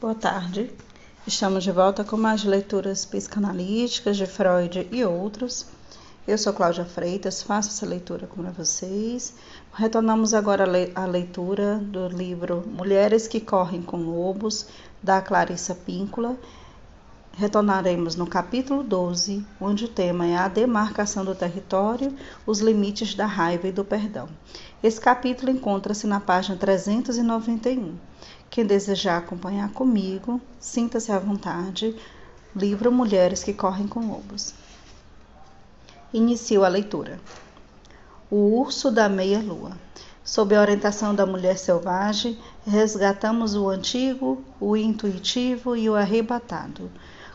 Boa tarde. Estamos de volta com mais leituras psicanalíticas de Freud e outros. Eu sou Cláudia Freitas, faço essa leitura com vocês. Retornamos agora a leitura do livro Mulheres que Correm com Lobos, da Clarissa Píncula. Retornaremos no capítulo 12, onde o tema é a demarcação do território, os limites da raiva e do perdão. Esse capítulo encontra-se na página 391. Quem desejar acompanhar comigo, sinta-se à vontade. Livro Mulheres que Correm com Lobos. Inicio a leitura. O Urso da Meia-Lua. Sob a orientação da mulher selvagem, resgatamos o antigo, o intuitivo e o arrebatado.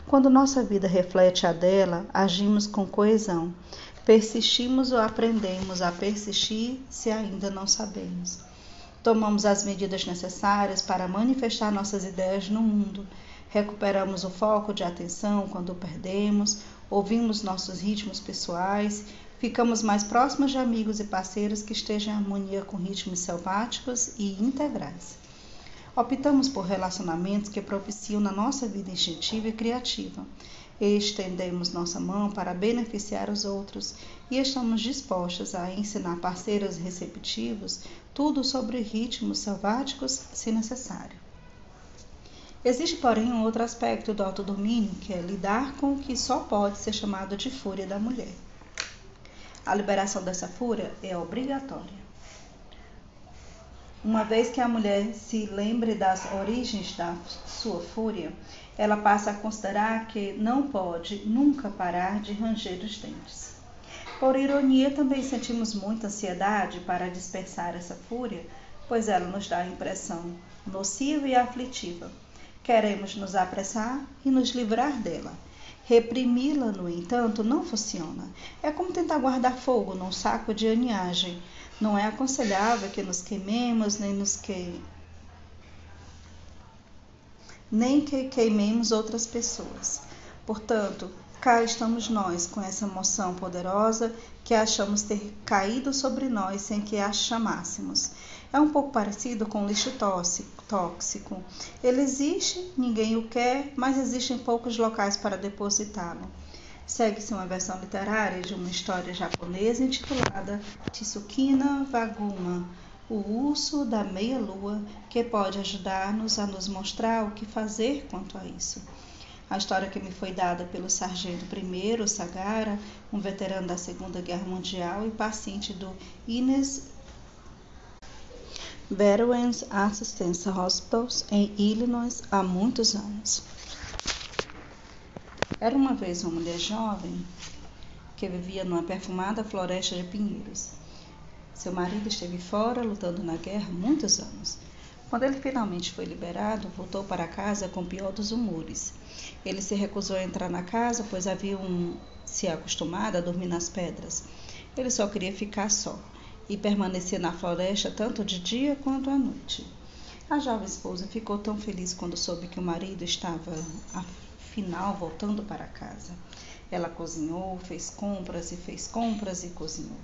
Quando nossa vida reflete a dela, agimos com coesão. Persistimos ou aprendemos a persistir se ainda não sabemos. Tomamos as medidas necessárias para manifestar nossas ideias no mundo. Recuperamos o foco de atenção quando perdemos, ouvimos nossos ritmos pessoais, ficamos mais próximos de amigos e parceiros que estejam em harmonia com ritmos selváticos e integrais. Optamos por relacionamentos que propiciam na nossa vida instintiva e criativa. Estendemos nossa mão para beneficiar os outros e estamos dispostos a ensinar parceiros receptivos tudo sobre ritmos selváticos, se necessário. Existe, porém, um outro aspecto do autodomínio, que é lidar com o que só pode ser chamado de fúria da mulher. A liberação dessa fúria é obrigatória. Uma vez que a mulher se lembre das origens da sua fúria, ela passa a considerar que não pode nunca parar de ranger os dentes. Por ironia, também sentimos muita ansiedade para dispersar essa fúria, pois ela nos dá a impressão nociva e aflitiva. Queremos nos apressar e nos livrar dela. Reprimi-la, no entanto, não funciona. É como tentar guardar fogo num saco de aninhagem. Não é aconselhável que nos queimemos, nem nos que nem que queimemos outras pessoas. Portanto, cá estamos nós com essa emoção poderosa que achamos ter caído sobre nós sem que a chamássemos. É um pouco parecido com lixo tóxico. Ele existe, ninguém o quer, mas existem poucos locais para depositá-lo. Segue-se uma versão literária de uma história japonesa intitulada Tsukina Waguma o urso da meia-lua, que pode ajudar-nos a nos mostrar o que fazer quanto a isso. A história que me foi dada pelo sargento primeiro Sagara, um veterano da Segunda Guerra Mundial e paciente do Ines Veterans Assistance Hospitals em Illinois há muitos anos. Era uma vez uma mulher jovem que vivia numa perfumada floresta de pinheiros. Seu marido esteve fora lutando na guerra muitos anos. Quando ele finalmente foi liberado, voltou para casa com pior dos humores. Ele se recusou a entrar na casa, pois havia um, se acostumado a dormir nas pedras. Ele só queria ficar só e permanecer na floresta tanto de dia quanto à noite. A jovem esposa ficou tão feliz quando soube que o marido estava, afinal, voltando para casa. Ela cozinhou, fez compras e fez compras e cozinhou.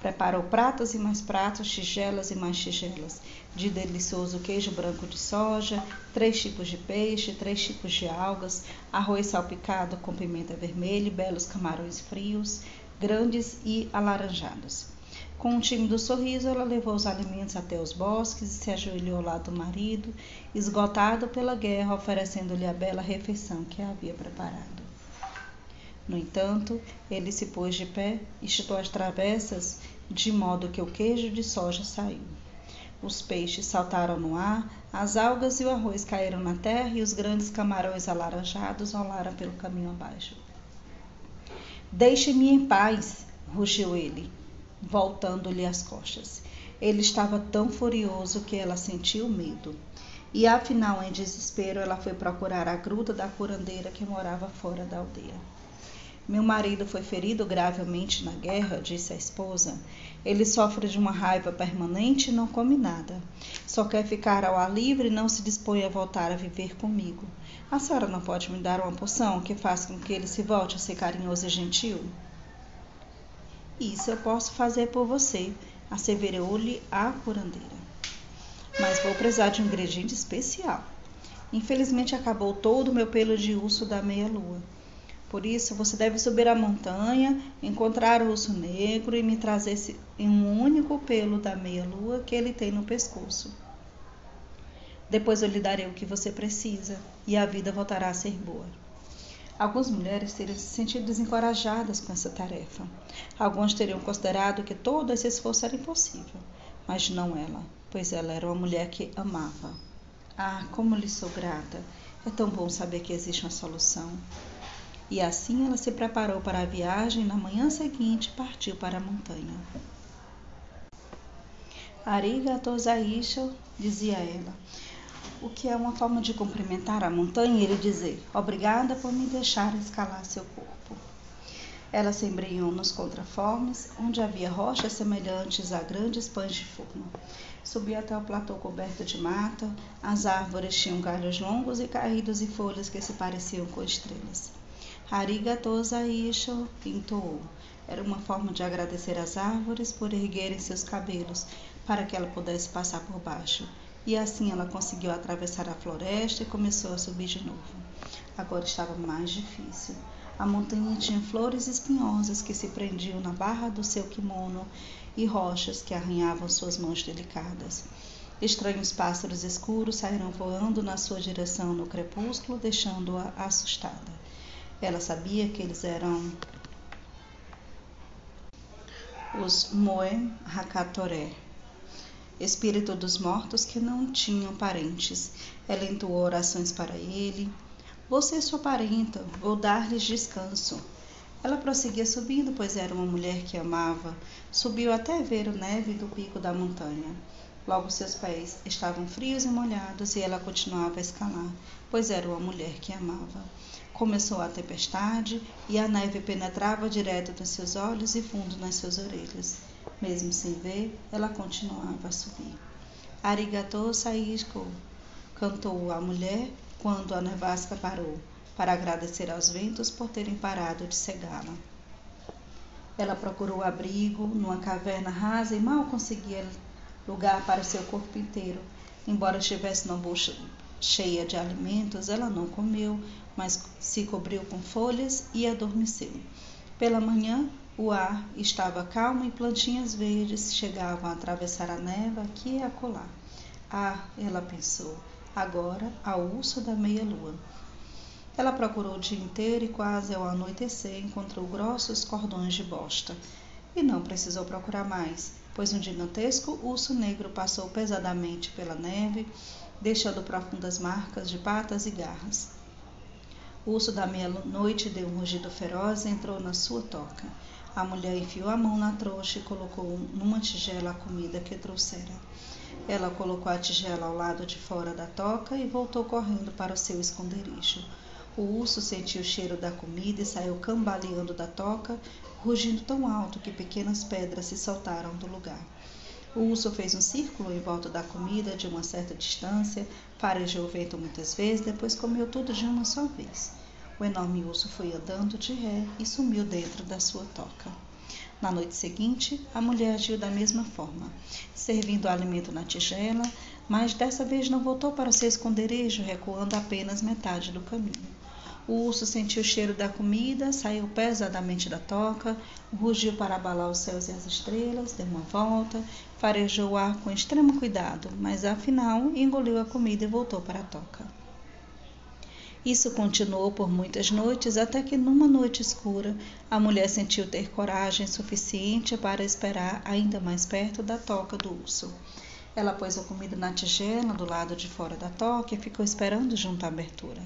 Preparou pratos e mais pratos, tigelas e mais tigelas, de delicioso queijo branco de soja, três tipos de peixe, três tipos de algas, arroz salpicado com pimenta vermelha belos camarões frios, grandes e alaranjados. Com um tímido sorriso, ela levou os alimentos até os bosques e se ajoelhou ao lado do marido, esgotado pela guerra, oferecendo-lhe a bela refeição que havia preparado. No entanto, ele se pôs de pé, estitou as travessas, de modo que o queijo de soja saiu. Os peixes saltaram no ar, as algas e o arroz caíram na terra e os grandes camarões alaranjados rolaram pelo caminho abaixo. Deixe-me em paz, rugiu ele, voltando-lhe as costas. Ele estava tão furioso que ela sentiu medo. E afinal, em desespero, ela foi procurar a gruta da curandeira que morava fora da aldeia. Meu marido foi ferido gravemente na guerra, disse a esposa. Ele sofre de uma raiva permanente e não come nada. Só quer ficar ao ar livre e não se dispõe a voltar a viver comigo. A senhora não pode me dar uma poção que faça com que ele se volte a ser carinhoso e gentil? Isso eu posso fazer por você, asseverou-lhe a curandeira. Mas vou precisar de um ingrediente especial. Infelizmente acabou todo o meu pelo de urso da meia-lua. Por isso, você deve subir a montanha, encontrar o urso negro e me trazer um único pelo da meia-lua que ele tem no pescoço. Depois eu lhe darei o que você precisa e a vida voltará a ser boa. Algumas mulheres teriam se sentido desencorajadas com essa tarefa. Algumas teriam considerado que todo esse esforço era impossível, mas não ela, pois ela era uma mulher que amava. Ah, como lhe sou grata! É tão bom saber que existe uma solução. E assim ela se preparou para a viagem e na manhã seguinte partiu para a montanha. Arigato Zaisha, dizia ela, o que é uma forma de cumprimentar a montanha e ele dizer: Obrigada por me deixar escalar seu corpo. Ela se embrenhou nos contraformes, onde havia rochas semelhantes a grandes pães de forno. Subiu até o platô coberto de mata, as árvores tinham galhos longos e caídos e folhas que se pareciam com estrelas. Arigato Zaisho pintou. Era uma forma de agradecer às árvores por erguerem seus cabelos, para que ela pudesse passar por baixo e assim ela conseguiu atravessar a floresta e começou a subir de novo. Agora estava mais difícil. A montanha tinha flores espinhosas que se prendiam na barra do seu kimono e rochas que arranhavam suas mãos delicadas. Estranhos pássaros escuros saíram voando na sua direção no crepúsculo, deixando-a assustada. Ela sabia que eles eram os Moe Hakatoré, espírito dos mortos que não tinham parentes. Ela entoou orações para ele. Você é sua parenta, vou dar-lhes descanso. Ela prosseguia subindo, pois era uma mulher que amava. Subiu até ver o neve do pico da montanha. Logo seus pés estavam frios e molhados e ela continuava a escalar, pois era uma mulher que amava. Começou a tempestade e a neve penetrava direto nos seus olhos e fundo nas suas orelhas. Mesmo sem ver, ela continuava a subir. Arigato Saishiko, cantou a mulher quando a nevasca parou, para agradecer aos ventos por terem parado de cegá-la. Ela procurou abrigo numa caverna rasa e mal conseguia lugar para seu corpo inteiro. Embora estivesse numa bolsa cheia de alimentos, ela não comeu, mas se cobriu com folhas e adormeceu. Pela manhã, o ar estava calmo e plantinhas verdes chegavam a atravessar a neva aqui e acolá. Ah, ela pensou, agora ao urso da meia-lua. Ela procurou o dia inteiro e quase ao anoitecer encontrou grossos cordões de bosta. E não precisou procurar mais, pois um gigantesco urso negro passou pesadamente pela neve, deixando profundas marcas de patas e garras. O urso da meia-noite deu um rugido feroz e entrou na sua toca. A mulher enfiou a mão na trouxa e colocou numa tigela a comida que trouxera. Ela colocou a tigela ao lado de fora da toca e voltou correndo para o seu esconderijo. O urso sentiu o cheiro da comida e saiu cambaleando da toca, rugindo tão alto que pequenas pedras se saltaram do lugar. O urso fez um círculo em volta da comida de uma certa distância, farejou o vento muitas vezes, depois comeu tudo de uma só vez. O enorme urso foi andando de ré e sumiu dentro da sua toca. Na noite seguinte, a mulher agiu da mesma forma, servindo o alimento na tigela, mas dessa vez não voltou para o seu esconderijo, recuando apenas metade do caminho. O urso sentiu o cheiro da comida, saiu pesadamente da toca, rugiu para abalar os céus e as estrelas, deu uma volta, farejou o ar com extremo cuidado, mas afinal engoliu a comida e voltou para a toca. Isso continuou por muitas noites, até que numa noite escura, a mulher sentiu ter coragem suficiente para esperar ainda mais perto da toca do urso. Ela pôs a comida na tigela do lado de fora da toca e ficou esperando junto à abertura.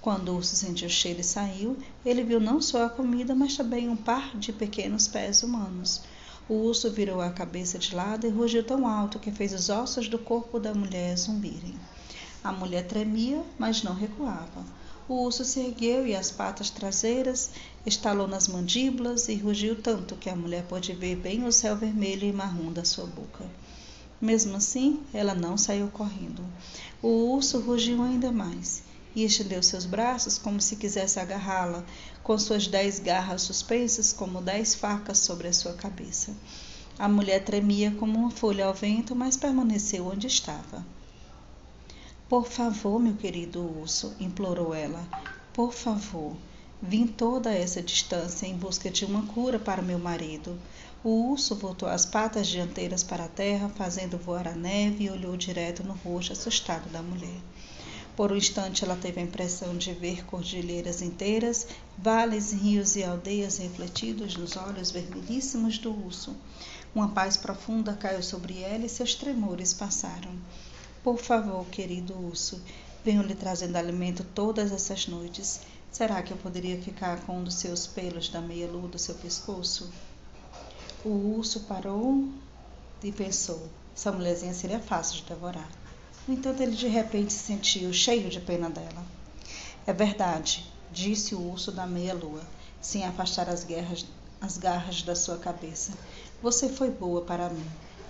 Quando o urso sentiu o cheiro e saiu, ele viu não só a comida, mas também um par de pequenos pés humanos. O urso virou a cabeça de lado e rugiu tão alto que fez os ossos do corpo da mulher zumbirem. A mulher tremia, mas não recuava. O urso se ergueu e as patas traseiras estalou nas mandíbulas e rugiu tanto que a mulher pôde ver bem o céu vermelho e marrom da sua boca. Mesmo assim, ela não saiu correndo. O urso rugiu ainda mais e estendeu seus braços como se quisesse agarrá-la, com suas dez garras suspensas como dez facas sobre a sua cabeça. A mulher tremia como uma folha ao vento, mas permaneceu onde estava. Por favor, meu querido urso, implorou ela. Por favor. Vim toda essa distância em busca de uma cura para meu marido. O urso voltou as patas dianteiras para a terra, fazendo voar a neve, e olhou direto no rosto assustado da mulher. Por um instante ela teve a impressão de ver cordilheiras inteiras, vales, rios e aldeias refletidos nos olhos vermelhíssimos do urso. Uma paz profunda caiu sobre ela e seus tremores passaram. Por favor, querido urso, venho lhe trazendo alimento todas essas noites. Será que eu poderia ficar com um dos seus pelos da meia-lua do seu pescoço? O urso parou e pensou: essa mulherzinha seria fácil de devorar. No entanto, ele de repente se sentiu cheio de pena dela. É verdade, disse o urso da meia-lua, sem afastar as, guerras, as garras da sua cabeça. Você foi boa para mim.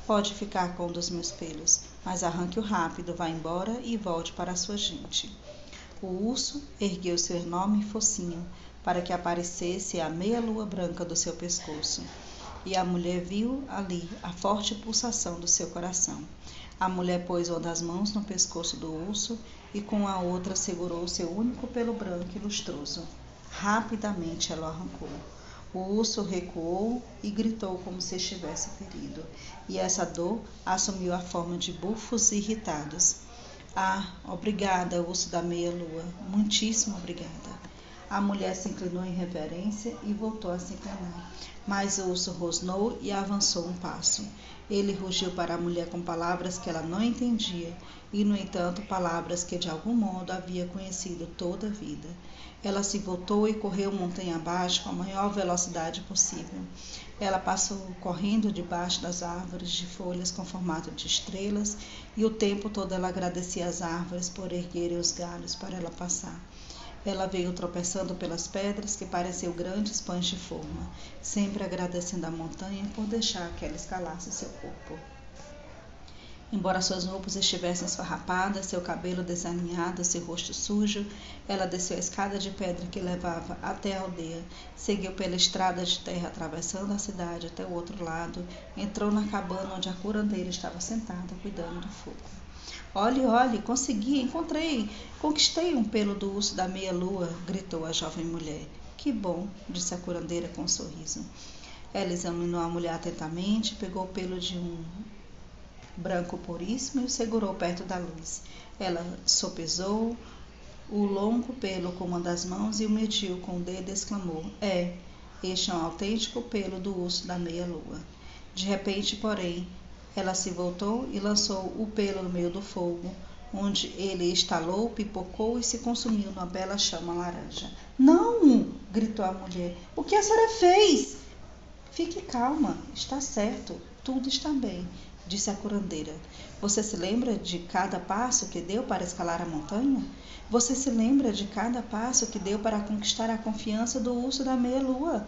Pode ficar com um dos meus pelos, mas arranque-o rápido, vá embora e volte para a sua gente. O urso ergueu seu enorme focinho para que aparecesse a meia-lua branca do seu pescoço. E a mulher viu ali a forte pulsação do seu coração. A mulher pôs uma das mãos no pescoço do urso e com a outra segurou seu único pelo branco e lustroso. Rapidamente ela o arrancou. O urso recuou e gritou como se estivesse ferido, e essa dor assumiu a forma de bufos irritados. Ah, obrigada, urso da meia-lua, muitíssimo obrigada. A mulher se inclinou em reverência e voltou a se inclinar. Mas o urso rosnou e avançou um passo. Ele rugiu para a mulher com palavras que ela não entendia, e, no entanto, palavras que de algum modo havia conhecido toda a vida. Ela se voltou e correu montanha abaixo com a maior velocidade possível. Ela passou correndo debaixo das árvores de folhas com formato de estrelas, e o tempo todo ela agradecia às árvores por erguerem os galhos para ela passar. Ela veio tropeçando pelas pedras que pareciam grandes pães de forma, sempre agradecendo à montanha por deixar que ela escalasse seu corpo. Embora suas roupas estivessem esfarrapadas, seu cabelo desalinhado, seu rosto sujo, ela desceu a escada de pedra que levava até a aldeia, seguiu pela estrada de terra atravessando a cidade até o outro lado, entrou na cabana onde a curandeira estava sentada cuidando do fogo. Olhe, olhe, consegui, encontrei, conquistei um pelo do urso da meia-lua, gritou a jovem mulher. Que bom, disse a curandeira com um sorriso. Ela examinou a mulher atentamente, pegou o pelo de um branco puríssimo e o segurou perto da luz. Ela sopesou o longo pelo com uma das mãos e o mediu com o dedo e exclamou: É, este é um autêntico pelo do urso da meia-lua. De repente, porém, ela se voltou e lançou o pelo no meio do fogo, onde ele estalou, pipocou e se consumiu numa bela chama laranja. Não! gritou a mulher. O que a senhora fez? Fique calma, está certo, tudo está bem, disse a curandeira. Você se lembra de cada passo que deu para escalar a montanha? Você se lembra de cada passo que deu para conquistar a confiança do urso da meia-lua?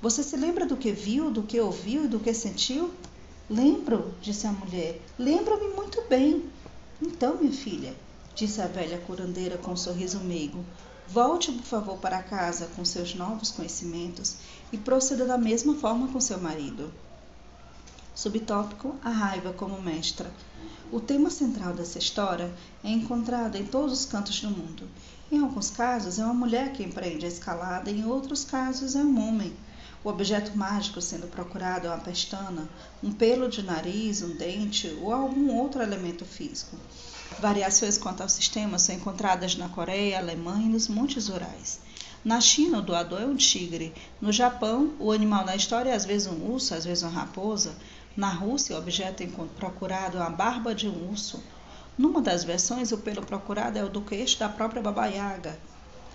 Você se lembra do que viu, do que ouviu e do que sentiu? Lembro, disse a mulher, lembro-me muito bem. Então, minha filha, disse a velha curandeira com um sorriso meigo, volte, por favor, para casa com seus novos conhecimentos e proceda da mesma forma com seu marido. Subtópico: A raiva como mestra. O tema central dessa história é encontrado em todos os cantos do mundo. Em alguns casos, é uma mulher que empreende a escalada, em outros casos, é um homem. O objeto mágico sendo procurado é uma pestana, um pelo de nariz, um dente ou algum outro elemento físico. Variações quanto ao sistema são encontradas na Coreia, Alemanha e nos Montes Urais. Na China, o doador é um tigre. No Japão, o animal na história é às vezes um urso, às vezes uma raposa. Na Rússia, o objeto procurado é uma barba de um urso. Numa das versões, o pelo procurado é o do queixo da própria Baba Yaga.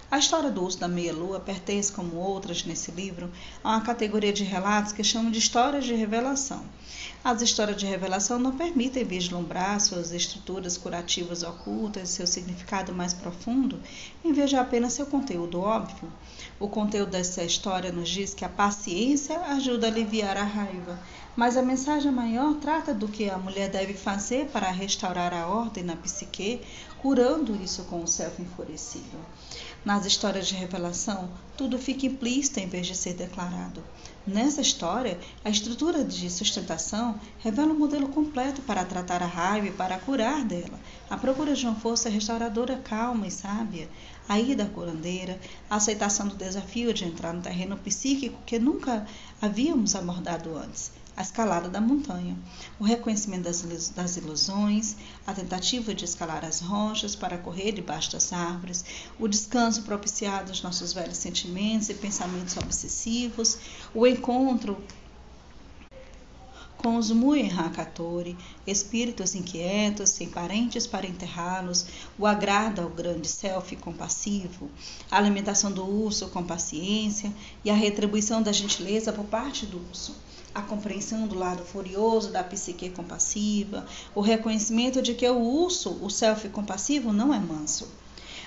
A história do urso da meia-lua pertence, como outras nesse livro, a uma categoria de relatos que chamam de histórias de revelação. As histórias de revelação não permitem vislumbrar suas estruturas curativas ocultas, seu significado mais profundo, em vez de apenas seu conteúdo óbvio. O conteúdo dessa história nos diz que a paciência ajuda a aliviar a raiva, Mas a mensagem maior trata do que a mulher deve fazer para restaurar a ordem na psique, curando isso com o self enfurecido. Nas histórias de revelação, tudo fica implícito em vez de ser declarado. Nessa história, a estrutura de sustentação revela um modelo completo para tratar a raiva e para curar dela. A procura de uma força restauradora calma e sábia, a ida à curandeira, a aceitação do desafio de entrar no terreno psíquico que nunca havíamos abordado antes a escalada da montanha, o reconhecimento das, ilusões, a tentativa de escalar as rochas para correr debaixo das árvores, o descanso propiciado aos nossos velhos sentimentos e pensamentos obsessivos, o encontro com os Muirakatori, espíritos inquietos, sem parentes para enterrá-los, o agrado ao grande self compassivo, a alimentação do urso com paciência e a retribuição da gentileza por parte do urso a compreensão do lado furioso da psique compassiva, o reconhecimento de que o urso, o self compassivo, não é manso.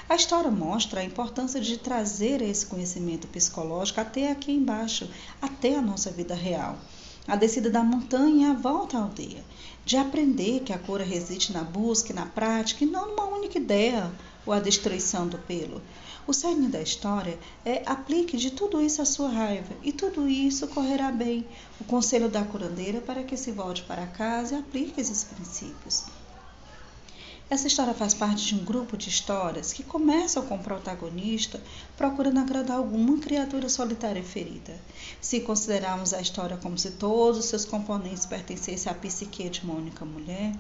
A história mostra a importância de trazer esse conhecimento psicológico até aqui embaixo, até a nossa vida real. A descida da montanha e a volta à aldeia. De aprender que a cura reside na busca e na prática e não numa única ideia ou a destruição do pelo. O cerne da história é aplique de tudo isso a sua raiva e tudo isso correrá bem. O conselho da curandeira para que se volte para casa e aplique esses princípios. Essa história faz parte de um grupo de histórias que começam com o protagonista procurando agradar alguma criatura solitária e ferida. Se considerarmos a história como se todos os seus componentes pertencessem à psique de uma única mulher,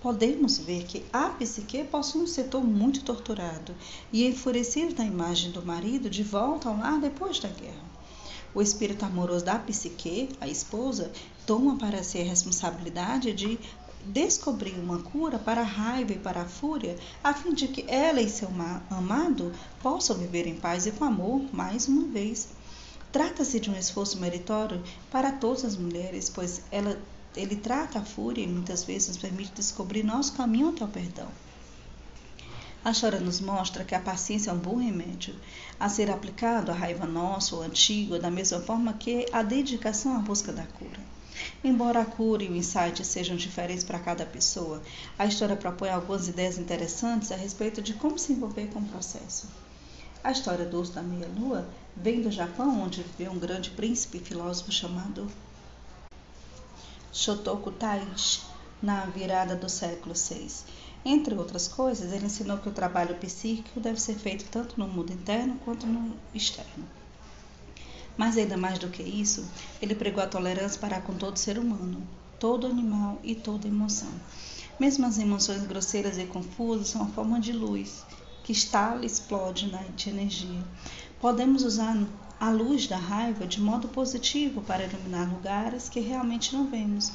podemos ver que a psique possui um setor muito torturado e enfurecido da imagem do marido de volta ao lar depois da guerra. O espírito amoroso da psique, a esposa, toma para si a responsabilidade de descobrir uma cura para a raiva e para a fúria, a fim de que ela e seu amado possam viver em paz e com amor mais uma vez. Trata-se de um esforço meritório para todas as mulheres, pois ela, ele trata a fúria e muitas vezes nos permite descobrir nosso caminho até o perdão. A história nos mostra que a paciência é um bom remédio a ser aplicado à raiva nossa ou antiga, da mesma forma que a dedicação à busca da cura. Embora a cura e o insight sejam diferentes para cada pessoa, a história propõe algumas ideias interessantes a respeito de como se envolver com o processo. A história do uso da meia-lua vem do Japão, onde viveu um grande príncipe e filósofo chamado Shotoku Taishi, na virada do século VI. Entre outras coisas, ele ensinou que o trabalho psíquico deve ser feito tanto no mundo interno quanto no externo. Mas ainda mais do que isso, ele pregou a tolerância para com todo ser humano, todo animal e toda emoção. Mesmo as emoções grosseiras e confusas são uma forma de luz que estala e explode na energia. Podemos usar a luz da raiva de modo positivo para iluminar lugares que realmente não vemos.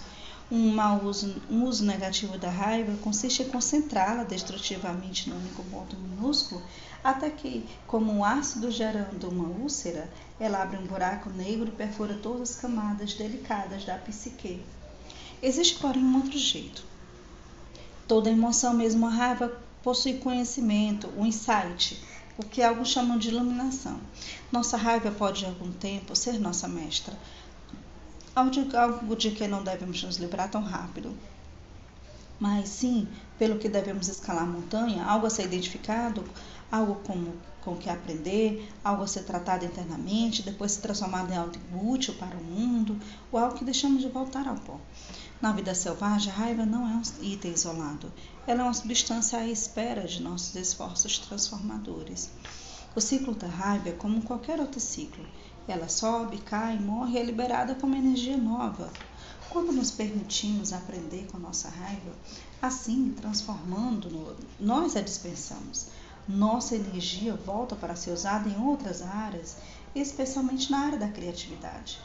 Um mau uso, um uso negativo da raiva consiste em concentrá-la destrutivamente num único ponto minúsculo até que, como um ácido gerando uma úlcera, ela abre um buraco negro e perfura todas as camadas delicadas da psique. Existe, porém, um outro jeito. Toda emoção, mesmo a raiva, possui conhecimento, um insight, o que alguns chamam de iluminação. Nossa raiva pode, de algum tempo, ser nossa mestra, algo de que não devemos nos livrar tão rápido. Mas sim, pelo que devemos escalar a montanha, algo a ser identificado algo com, com que aprender, algo a ser tratado internamente, depois se transformado em algo útil para o mundo, ou algo que deixamos de voltar ao pó. Na vida selvagem, a raiva não é um item isolado, ela é uma substância à espera de nossos esforços transformadores. O ciclo da raiva é como qualquer outro ciclo. Ela sobe, cai, morre e é liberada como energia nova. Quando nos permitimos aprender com nossa raiva, assim transformando-no, nós a dispensamos nossa energia volta para ser usada em outras áreas, especialmente na área da criatividade.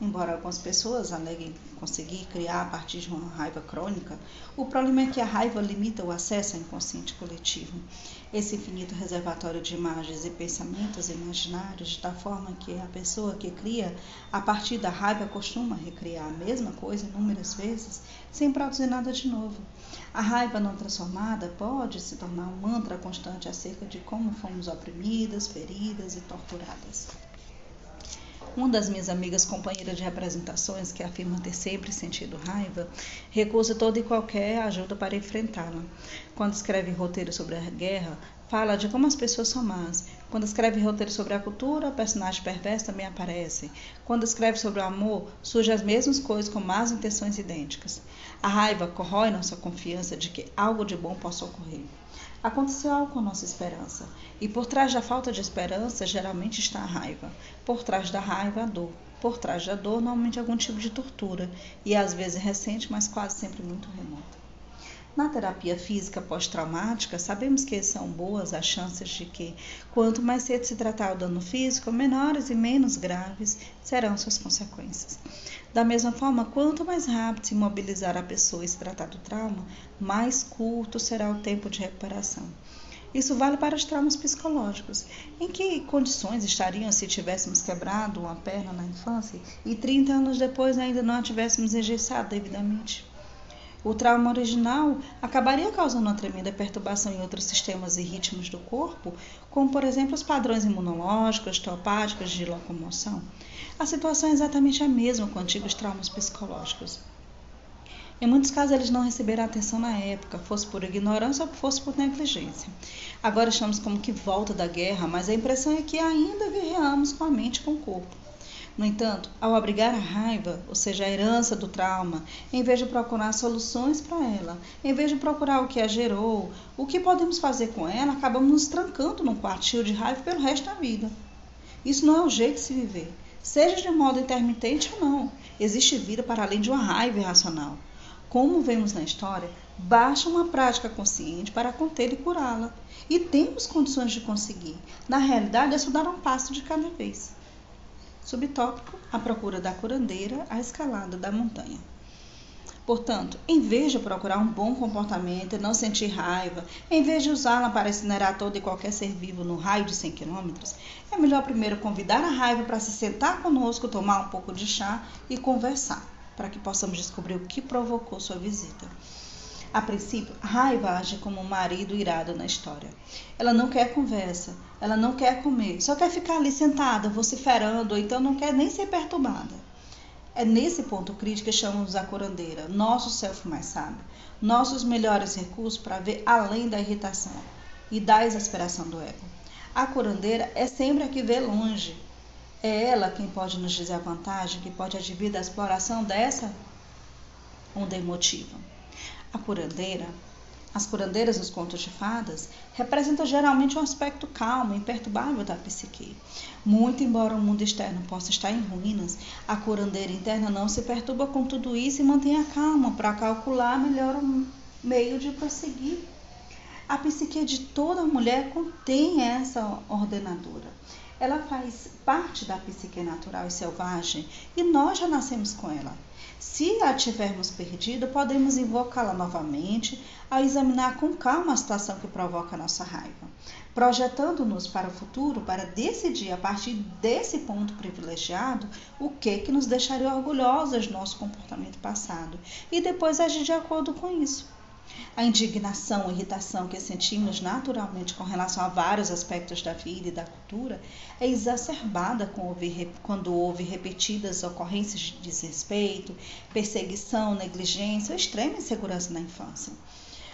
Embora algumas pessoas aleguem conseguir criar a partir de uma raiva crônica, o problema é que a raiva limita o acesso ao inconsciente coletivo. Esse infinito reservatório de imagens e pensamentos imaginários, da forma que a pessoa que cria a partir da raiva costuma recriar a mesma coisa inúmeras vezes, sem produzir nada de novo. A raiva não transformada pode se tornar um mantra constante acerca de como fomos oprimidas, feridas e torturadas. Uma das minhas amigas companheiras de representações, que afirma ter sempre sentido raiva, recusa toda e qualquer ajuda para enfrentá-la. Quando escreve roteiro sobre a guerra, fala de como as pessoas são más. Quando escreve roteiro sobre a cultura, o personagem perverso também aparece. Quando escreve sobre o amor, surgem as mesmas coisas com más intenções idênticas. A raiva corrói nossa confiança de que algo de bom possa ocorrer. Aconteceu algo com nossa esperança, e por trás da falta de esperança geralmente está a raiva. Por trás da raiva, a dor. Por trás da dor, normalmente algum tipo de tortura, e às vezes recente, mas quase sempre muito remota. Na terapia física pós-traumática, sabemos que são boas as chances de que, quanto mais cedo se tratar o dano físico, menores e menos graves serão suas consequências. Da mesma forma, quanto mais rápido se imobilizar a pessoa e se tratar do trauma, mais curto será o tempo de recuperação. Isso vale para os traumas psicológicos. Em que condições estariam se tivéssemos quebrado uma perna na infância e 30 anos depois ainda não a tivéssemos engessado devidamente? O trauma original acabaria causando uma tremenda perturbação em outros sistemas e ritmos do corpo, como por exemplo os padrões imunológicos, teopáticos de locomoção. A situação é exatamente a mesma com antigos traumas psicológicos. Em muitos casos, eles não receberam atenção na época, fosse por ignorância ou fosse por negligência. Agora estamos como que volta da guerra, mas a impressão é que ainda guerreamos com a mente e com o corpo. No entanto, ao abrigar a raiva, ou seja, a herança do trauma, em vez de procurar soluções para ela, em vez de procurar o que a gerou, o que podemos fazer com ela, acabamos nos trancando num quartil de raiva pelo resto da vida. Isso não é o jeito de se viver, seja de modo intermitente ou não. Existe vida para além de uma raiva irracional. Como vemos na história, basta uma prática consciente para contê-la e curá-la. E temos condições de conseguir. Na realidade, é só dar um passo de cada vez. Subtópico: A procura da curandeira, a escalada da montanha. Portanto, em vez de procurar um bom comportamento e não sentir raiva, em vez de usá-la para incinerar todo e qualquer ser vivo no raio de 100 km, é melhor primeiro convidar a raiva para se sentar conosco, tomar um pouco de chá e conversar, para que possamos descobrir o que provocou sua visita. A princípio, raiva age como um marido irado na história. Ela não quer conversa, ela não quer comer, só quer ficar ali sentada, vociferando, ou então não quer nem ser perturbada. É nesse ponto crítico que chamamos a curandeira, nosso self mais sábio, nossos melhores recursos para ver além da irritação e da exasperação do ego. A curandeira é sempre a que vê longe. É ela quem pode nos dizer a vantagem, que pode advir da exploração dessa onda emotiva. A curandeira, as curandeiras nos contos de fadas, representam geralmente um aspecto calmo e imperturbável da psique. Muito embora o mundo externo possa estar em ruínas, a curandeira interna não se perturba com tudo isso e mantém a calma para calcular melhor o meio de prosseguir. A psique de toda mulher contém essa ordenadora. Ela faz parte da psique natural e selvagem e nós já nascemos com ela. Se a tivermos perdido, podemos invocá-la novamente ao examinar com calma a situação que provoca nossa raiva, projetando-nos para o futuro para decidir a partir desse ponto privilegiado o que que nos deixaria orgulhosas do nosso comportamento passado e depois agir de acordo com isso. A indignação, a irritação que sentimos naturalmente com relação a vários aspectos da vida e da cultura é exacerbada quando houve repetidas ocorrências de desrespeito, perseguição, negligência ou extrema insegurança na infância.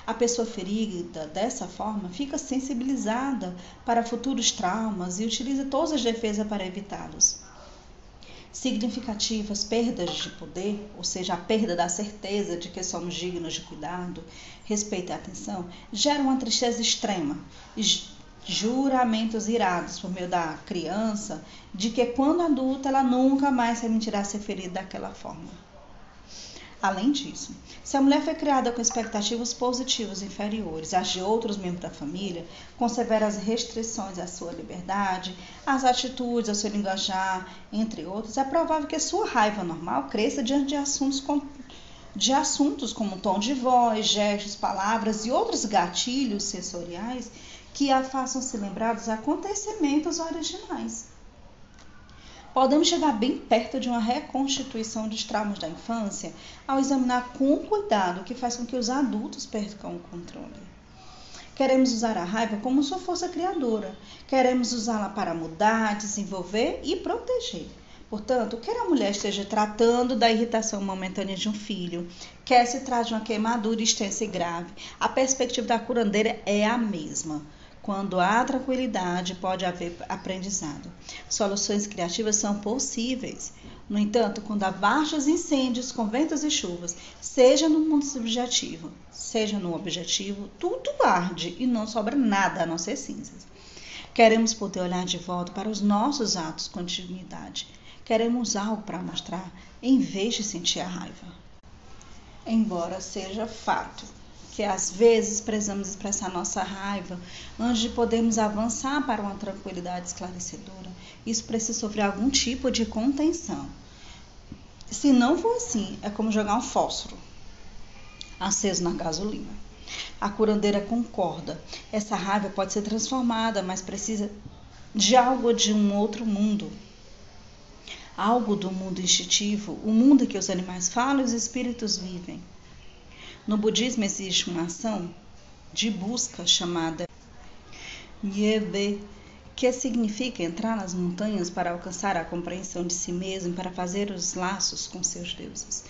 A pessoa ferida dessa forma fica sensibilizada para futuros traumas e utiliza todas as defesas para evitá-los significativas perdas de poder, ou seja, a perda da certeza de que somos dignos de cuidado, respeito e atenção, geram uma tristeza extrema. Juramentos irados por meio da criança de que quando adulta ela nunca mais permitirá ser ferida daquela forma. Além disso, se a mulher foi criada com expectativas positivas inferiores às de outros membros da família, com severas restrições à sua liberdade, às atitudes, ao seu linguajar, entre outros, é provável que sua raiva normal cresça diante de assuntos, com, de assuntos como tom de voz, gestos, palavras e outros gatilhos sensoriais que a façam se lembrar dos acontecimentos originais podemos chegar bem perto de uma reconstituição dos traumas da infância ao examinar com cuidado o que faz com que os adultos percam o controle. Queremos usar a raiva como sua força criadora. Queremos usá-la para mudar, desenvolver e proteger. Portanto, quer a mulher esteja tratando da irritação momentânea de um filho, quer se trate de uma queimadura extensa e grave, a perspectiva da curandeira é a mesma. Quando há tranquilidade, pode haver aprendizado. Soluções criativas são possíveis. No entanto, quando há baixos incêndios com ventos e chuvas, seja no mundo subjetivo, seja no objetivo, tudo arde e não sobra nada a não ser cinzas. Queremos poder olhar de volta para os nossos atos com dignidade Queremos algo para mostrar em vez de sentir a raiva. Embora seja fato que às vezes precisamos expressar nossa raiva antes de podermos avançar para uma tranquilidade esclarecedora, isso precisa sofrer algum tipo de contenção. Se não for assim, é como jogar um fósforo aceso na gasolina. A curandeira concorda. Essa raiva pode ser transformada, mas precisa de algo de um outro mundo algo do mundo instintivo, o mundo em que os animais falam e os espíritos vivem. No budismo existe uma ação de busca chamada Nyebe, que significa entrar nas montanhas para alcançar a compreensão de si mesmo, para fazer os laços com seus deuses.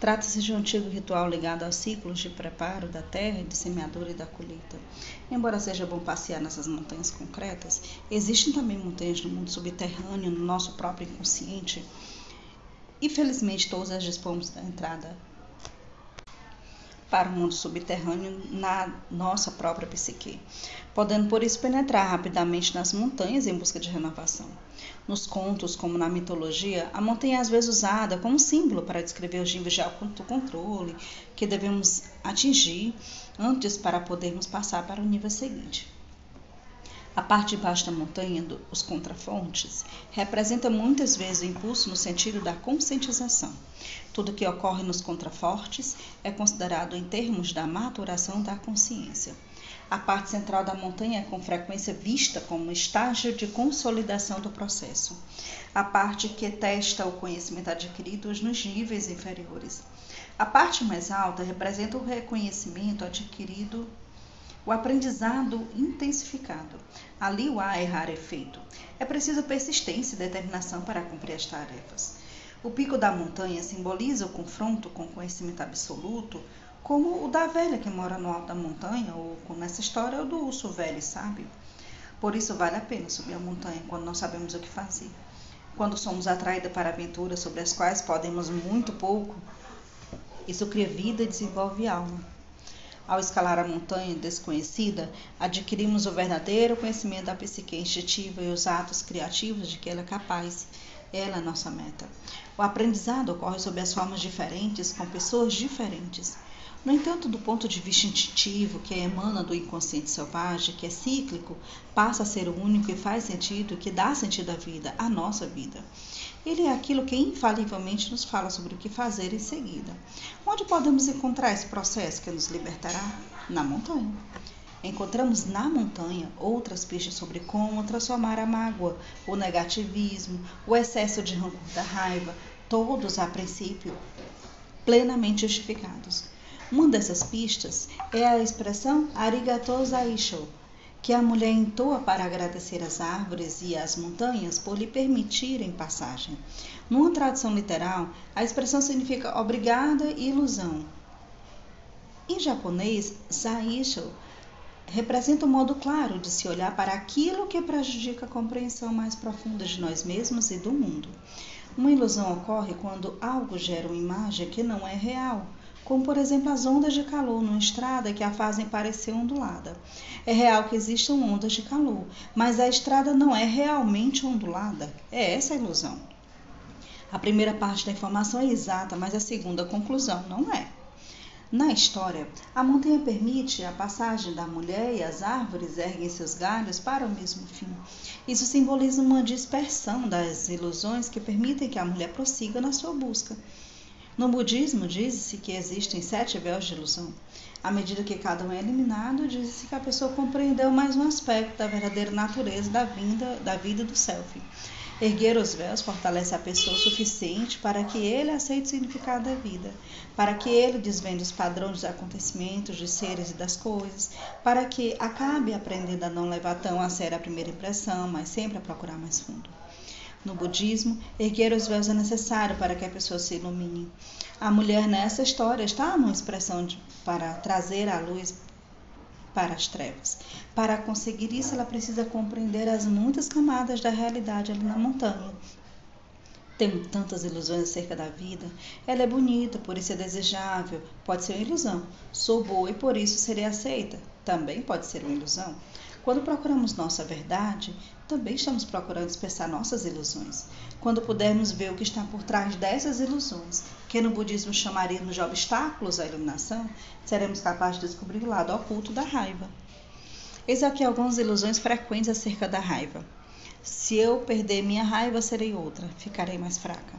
Trata-se de um antigo ritual ligado aos ciclos de preparo da terra, de semeadura e da colheita. Embora seja bom passear nessas montanhas concretas, existem também montanhas no mundo subterrâneo, no nosso próprio inconsciente. E felizmente todas as dispomos da entrada para o mundo subterrâneo na nossa própria psique, podendo por isso penetrar rapidamente nas montanhas em busca de renovação. Nos contos, como na mitologia, a montanha é às vezes usada como símbolo para descrever os níveis de autocontrole que devemos atingir antes para podermos passar para o nível seguinte. A parte de baixo da montanha, do, os contrafontes, representa muitas vezes o impulso no sentido da conscientização. Tudo que ocorre nos contrafortes é considerado em termos da maturação da consciência. A parte central da montanha é com frequência vista como estágio de consolidação do processo, a parte que testa o conhecimento adquirido nos níveis inferiores. A parte mais alta representa o reconhecimento adquirido o aprendizado intensificado. Ali o há é rarefeito. É preciso persistência e determinação para cumprir as tarefas. O pico da montanha simboliza o confronto com o conhecimento absoluto, como o da velha que mora no alto da montanha, ou nessa história, o do urso velho e sábio. Por isso vale a pena subir a montanha quando não sabemos o que fazer. Quando somos atraídos para aventuras sobre as quais podemos muito pouco, isso cria vida e desenvolve alma. Ao escalar a montanha desconhecida, adquirimos o verdadeiro conhecimento da psique instintiva e os atos criativos de que ela é capaz. Ela é nossa meta. O aprendizado ocorre sob as formas diferentes, com pessoas diferentes. No entanto, do ponto de vista instintivo, que emana do inconsciente selvagem, que é cíclico, passa a ser o único e faz sentido, que dá sentido à vida, à nossa vida. Ele é aquilo que infalivelmente nos fala sobre o que fazer em seguida. Onde podemos encontrar esse processo que nos libertará? Na montanha. Encontramos na montanha outras pistas sobre como transformar a mágoa, o negativismo, o excesso de rancor da raiva, todos a princípio plenamente justificados. Uma dessas pistas é a expressão arigatou zaisho, que a mulher entoa para agradecer às árvores e às montanhas por lhe permitirem passagem. Numa tradução literal, a expressão significa obrigada e ilusão. Em japonês, zaisho representa um modo claro de se olhar para aquilo que prejudica a compreensão mais profunda de nós mesmos e do mundo. Uma ilusão ocorre quando algo gera uma imagem que não é real, como por exemplo as ondas de calor numa estrada que a fazem parecer ondulada. É real que existam ondas de calor, mas a estrada não é realmente ondulada. É essa a ilusão. A primeira parte da informação é exata, mas a segunda conclusão não é. Na história, a montanha permite a passagem da mulher e as árvores erguem seus galhos para o mesmo fim. Isso simboliza uma dispersão das ilusões que permitem que a mulher prossiga na sua busca. No budismo, diz-se que existem sete véus de ilusão. À medida que cada um é eliminado, diz-se que a pessoa compreendeu mais um aspecto da verdadeira natureza da, vinda, da vida do self. Erguer os véus fortalece a pessoa o suficiente para que ele aceite o significado da vida, para que ele desvende os padrões dos acontecimentos, dos seres e das coisas, para que acabe aprendendo a não levar tão a sério a primeira impressão, mas sempre a procurar mais fundo. No budismo, erguer os véus é necessário para que a pessoa se ilumine. A mulher nessa história está numa expressão de, para trazer a luz para as trevas. Para conseguir isso, ela precisa compreender as muitas camadas da realidade ali na montanha. Tenho tantas ilusões acerca da vida. Ela é bonita, por isso é desejável. Pode ser uma ilusão. Sou boa e por isso serei aceita. Também pode ser uma ilusão. Quando procuramos nossa verdade, também estamos procurando expressar nossas ilusões. Quando pudermos ver o que está por trás dessas ilusões, que no budismo chamaríamos de obstáculos à iluminação, seremos capazes de descobrir o lado oculto da raiva. Eis aqui algumas ilusões frequentes acerca da raiva. Se eu perder minha raiva, serei outra, ficarei mais fraca.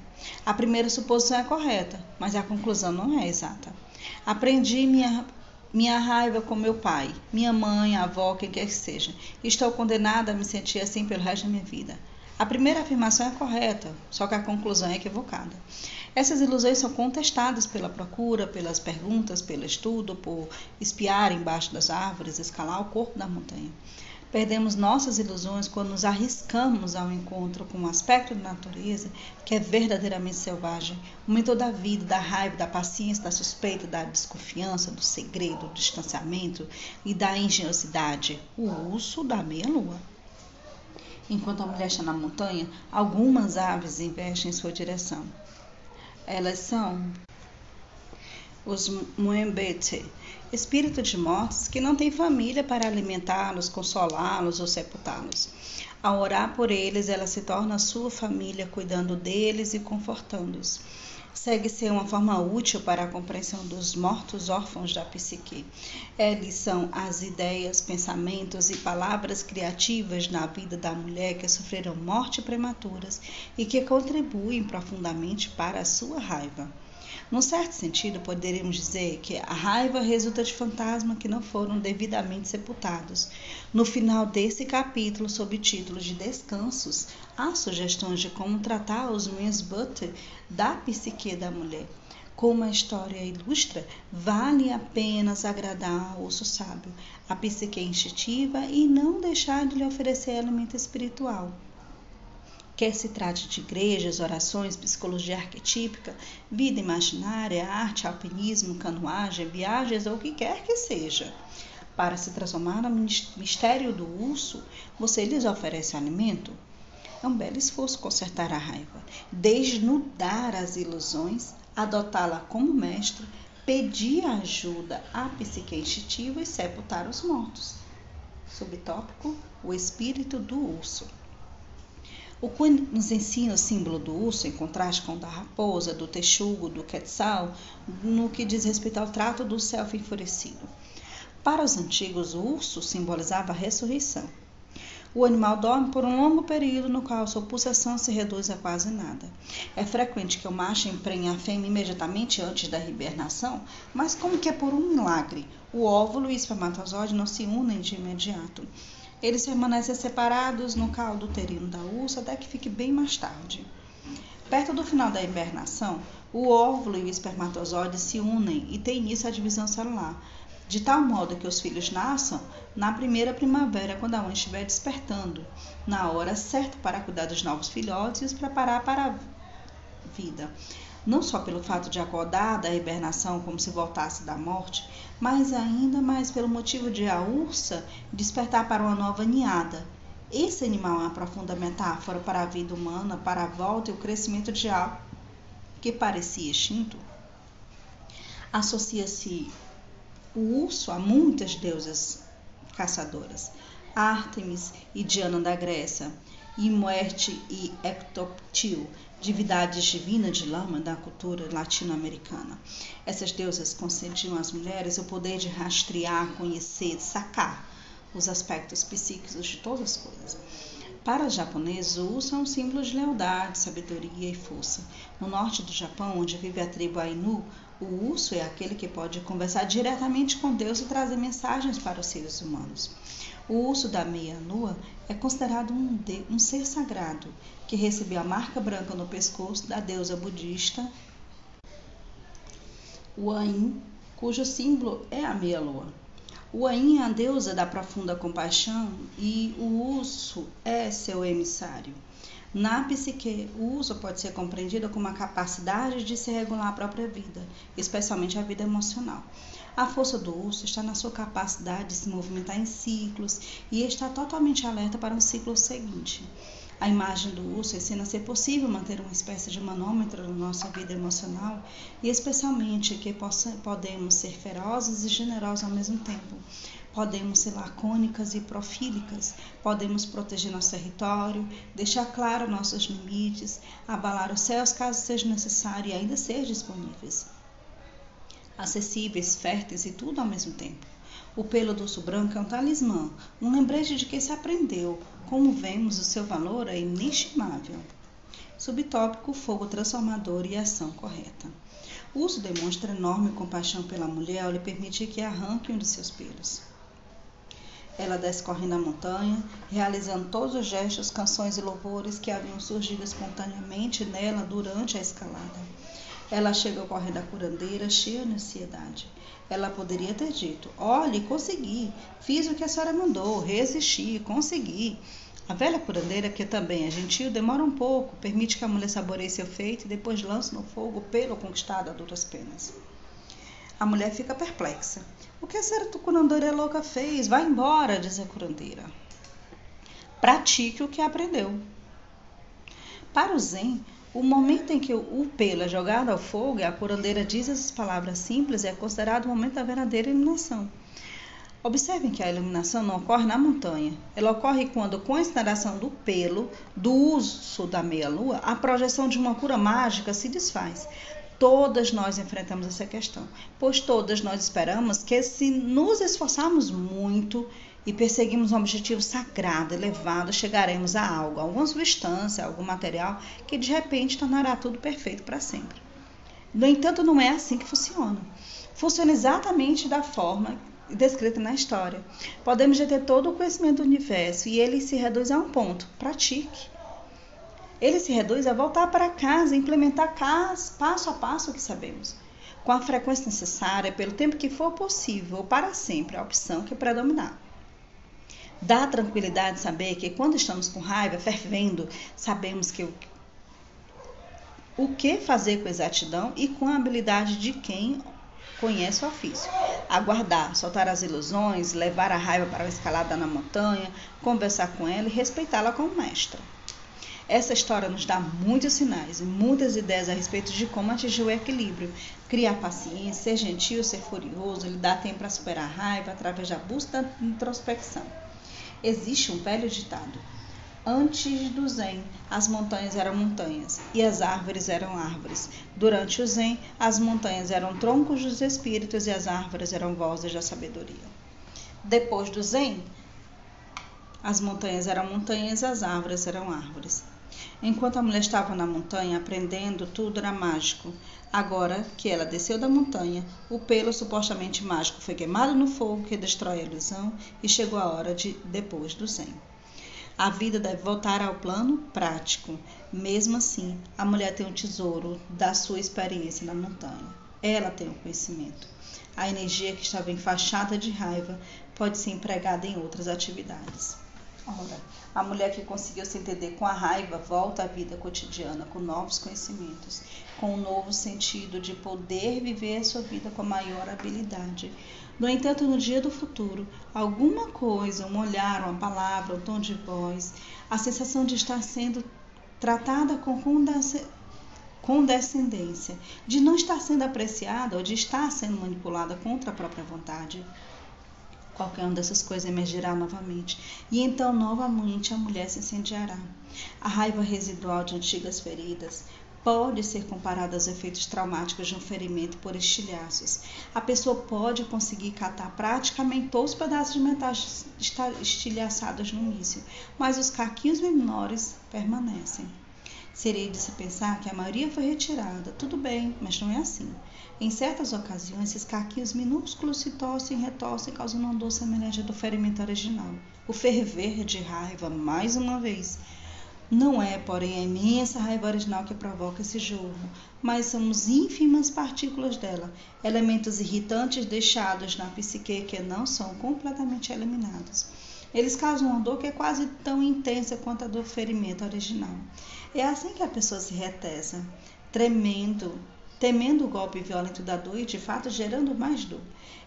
A primeira suposição é correta, mas a conclusão não é exata. Aprendi minha minha raiva com meu pai, minha mãe, avó, quem quer que seja. Estou condenada a me sentir assim pelo resto da minha vida. A primeira afirmação é correta, só que a conclusão é equivocada. Essas ilusões são contestadas pela procura, pelas perguntas, pelo estudo, por espiar embaixo das árvores, escalar o corpo da montanha. Perdemos nossas ilusões quando nos arriscamos ao encontro com um aspecto da natureza que é verdadeiramente selvagem, o mentor da vida, da raiva, da paciência, da suspeita, da desconfiança, do segredo, do distanciamento e da engenhosidade, o urso da meia-lua. Enquanto a mulher está na montanha, algumas aves investem em sua direção. Elas são os Muembete, espírito de mortos que não têm família para alimentá-los, consolá-los ou sepultá-los. Ao orar por eles, ela se torna sua família, cuidando deles e confortando-os. Segue ser uma forma útil para a compreensão dos mortos órfãos da psique. Eles são as ideias, pensamentos e palavras criativas na vida da mulher que sofreram morte prematuras e que contribuem profundamente para a sua raiva. Num certo sentido, poderíamos dizer que a raiva resulta de fantasmas que não foram devidamente sepultados. No final desse capítulo, sob o título de Descansos, há sugestões de como tratar os Butter da psique da mulher. Como a história ilustra, vale apenas agradar ao osso sábio, a psique instintiva e não deixar de lhe oferecer alimento espiritual. Quer se trate de igrejas, orações, psicologia arquetípica, vida imaginária, arte, alpinismo, canoagem, viagens ou o que quer que seja. Para se transformar no mistério do urso, você lhes oferece alimento? É um belo esforço consertar a raiva, desnudar as ilusões, adotá-la como mestre, pedir ajuda à psique instintiva e sepultar os mortos. Subtópico: O espírito do urso. O que nos ensina o símbolo do urso, em contraste com o da raposa, do texugo, do quetzal, no que diz respeito ao trato do self enfurecido. Para os antigos, o urso simbolizava a ressurreição. O animal dorme por um longo período no qual sua pulsação se reduz a quase nada. É frequente que o macho emprenhe a fêmea imediatamente antes da hibernação, mas como que é por um milagre, o óvulo e o espermatozoide não se unem de imediato. Eles permanecem separados no caldo uterino da ursa até que fique bem mais tarde. Perto do final da hibernação, o óvulo e o espermatozoide se unem e tem início a divisão celular, de tal modo que os filhos nasçam na primeira primavera, quando a mãe estiver despertando, na hora certa para cuidar dos novos filhotes e os preparar para a vida não só pelo fato de acordar da hibernação como se voltasse da morte, mas ainda mais pelo motivo de a ursa despertar para uma nova ninhada. Esse animal é uma profunda metáfora para a vida humana, para a volta e o crescimento de algo que parecia extinto. Associa-se o urso a muitas deusas caçadoras, Ártemis e Diana da Grécia, e Muerte e Ectoptil, divindades divinas de lama da cultura latino-americana. Essas deusas concediam às mulheres o poder de rastrear, conhecer, sacar os aspectos psíquicos de todas as coisas. Para os japoneses, o urso é um símbolo de lealdade, sabedoria e força. No norte do Japão, onde vive a tribo Ainu, o urso é aquele que pode conversar diretamente com Deus e trazer mensagens para os seres humanos. O urso da meia-nua é considerado um, de, um ser sagrado que recebeu a marca branca no pescoço da deusa budista Wain, cujo símbolo é a meia-lua. Wain é a deusa da profunda compaixão e o urso é seu emissário. Na psique, o uso pode ser compreendido como a capacidade de se regular a própria vida, especialmente a vida emocional. A força do urso está na sua capacidade de se movimentar em ciclos e está totalmente alerta para um ciclo seguinte. A imagem do urso ensina a ser possível manter uma espécie de manômetro na nossa vida emocional e, especialmente, que possa, podemos ser ferozes e generosos ao mesmo tempo. Podemos ser lacônicas e profílicas, podemos proteger nosso território, deixar claro nossos limites, abalar os céus caso seja necessário e ainda ser disponíveis acessíveis, férteis e tudo ao mesmo tempo. O pelo do urso branco é um talismã, um lembrete de que se aprendeu. Como vemos, o seu valor é inestimável. Subtópico: fogo transformador e ação correta. O urso demonstra enorme compaixão pela mulher ao lhe permitir que arranque um de seus pelos. Ela desce correndo a montanha, realizando todos os gestos, canções e louvores que haviam surgido espontaneamente nela durante a escalada. Ela chega correndo à curandeira, cheia de ansiedade. Ela poderia ter dito: Olhe, consegui, fiz o que a senhora mandou, resisti, consegui. A velha curandeira, que também é gentil, demora um pouco, permite que a mulher saboreie seu feito e depois lança no fogo pelo conquistado a duras penas. A mulher fica perplexa. O que a senhora curandeira louca fez? Vá embora, diz a curandeira. Pratique o que aprendeu. Para o Zen, o momento em que o pelo é jogado ao fogo e a curandeira diz essas palavras simples é considerado o momento da verdadeira iluminação. Observem que a iluminação não ocorre na montanha. Ela ocorre quando, com a instalação do pelo, do uso da meia-lua, a projeção de uma cura mágica se desfaz. Todas nós enfrentamos essa questão, pois todas nós esperamos que, se nos esforçarmos muito, e perseguimos um objetivo sagrado, elevado, chegaremos a algo, a alguma substância, a algum material que de repente tornará tudo perfeito para sempre. No entanto, não é assim que funciona. Funciona exatamente da forma descrita na história. Podemos ter todo o conhecimento do universo e ele se reduz a um ponto: pratique. Ele se reduz a voltar para casa implementar passo a passo o que sabemos, com a frequência necessária, pelo tempo que for possível, para sempre, a opção que predominar. Dá tranquilidade saber que quando estamos com raiva, fervendo, sabemos que o, o que fazer com exatidão e com a habilidade de quem conhece o ofício. Aguardar, soltar as ilusões, levar a raiva para a escalada na montanha, conversar com ela e respeitá-la como mestra. Essa história nos dá muitos sinais e muitas ideias a respeito de como atingir o equilíbrio, criar paciência, ser gentil, ser furioso, lhe dar tempo para superar a raiva através da busca da introspecção. Existe um velho ditado: Antes do Zen, as montanhas eram montanhas e as árvores eram árvores. Durante o Zen, as montanhas eram troncos dos espíritos e as árvores eram vozes da sabedoria. Depois do Zen, as montanhas eram montanhas e as árvores eram árvores. Enquanto a mulher estava na montanha aprendendo, tudo era mágico. Agora que ela desceu da montanha, o pelo supostamente mágico foi queimado no fogo que destrói a ilusão e chegou a hora de depois do zen. A vida deve voltar ao plano prático. Mesmo assim, a mulher tem um tesouro da sua experiência na montanha. Ela tem o um conhecimento. A energia que estava enfaixada de raiva pode ser empregada em outras atividades. Ora, a mulher que conseguiu se entender com a raiva volta à vida cotidiana com novos conhecimentos, com um novo sentido de poder viver a sua vida com maior habilidade. No entanto, no dia do futuro, alguma coisa, um olhar, uma palavra, um tom de voz, a sensação de estar sendo tratada com condescendência, de não estar sendo apreciada ou de estar sendo manipulada contra a própria vontade, qualquer uma dessas coisas emergirá novamente, e então novamente a mulher se incendiará. A raiva residual de antigas feridas pode ser comparada aos efeitos traumáticos de um ferimento por estilhaços. A pessoa pode conseguir catar praticamente todos os pedaços de metal estilhaçados no início, mas os caquinhos menores permanecem. Seria de se pensar que a maioria foi retirada. Tudo bem, mas não é assim. Em certas ocasiões, esses caquinhos minúsculos se torcem e retorcem, causando uma dor semelhante ao do ferimento original. O ferver de raiva, mais uma vez, não é, porém, a imensa raiva original que provoca esse jorro, mas são as ínfimas partículas dela, elementos irritantes deixados na psique que não são completamente eliminados. Eles causam uma dor que é quase tão intensa quanto a do ferimento original. É assim que a pessoa se retesa, tremendo, temendo o golpe violento da dor e, de fato, gerando mais dor.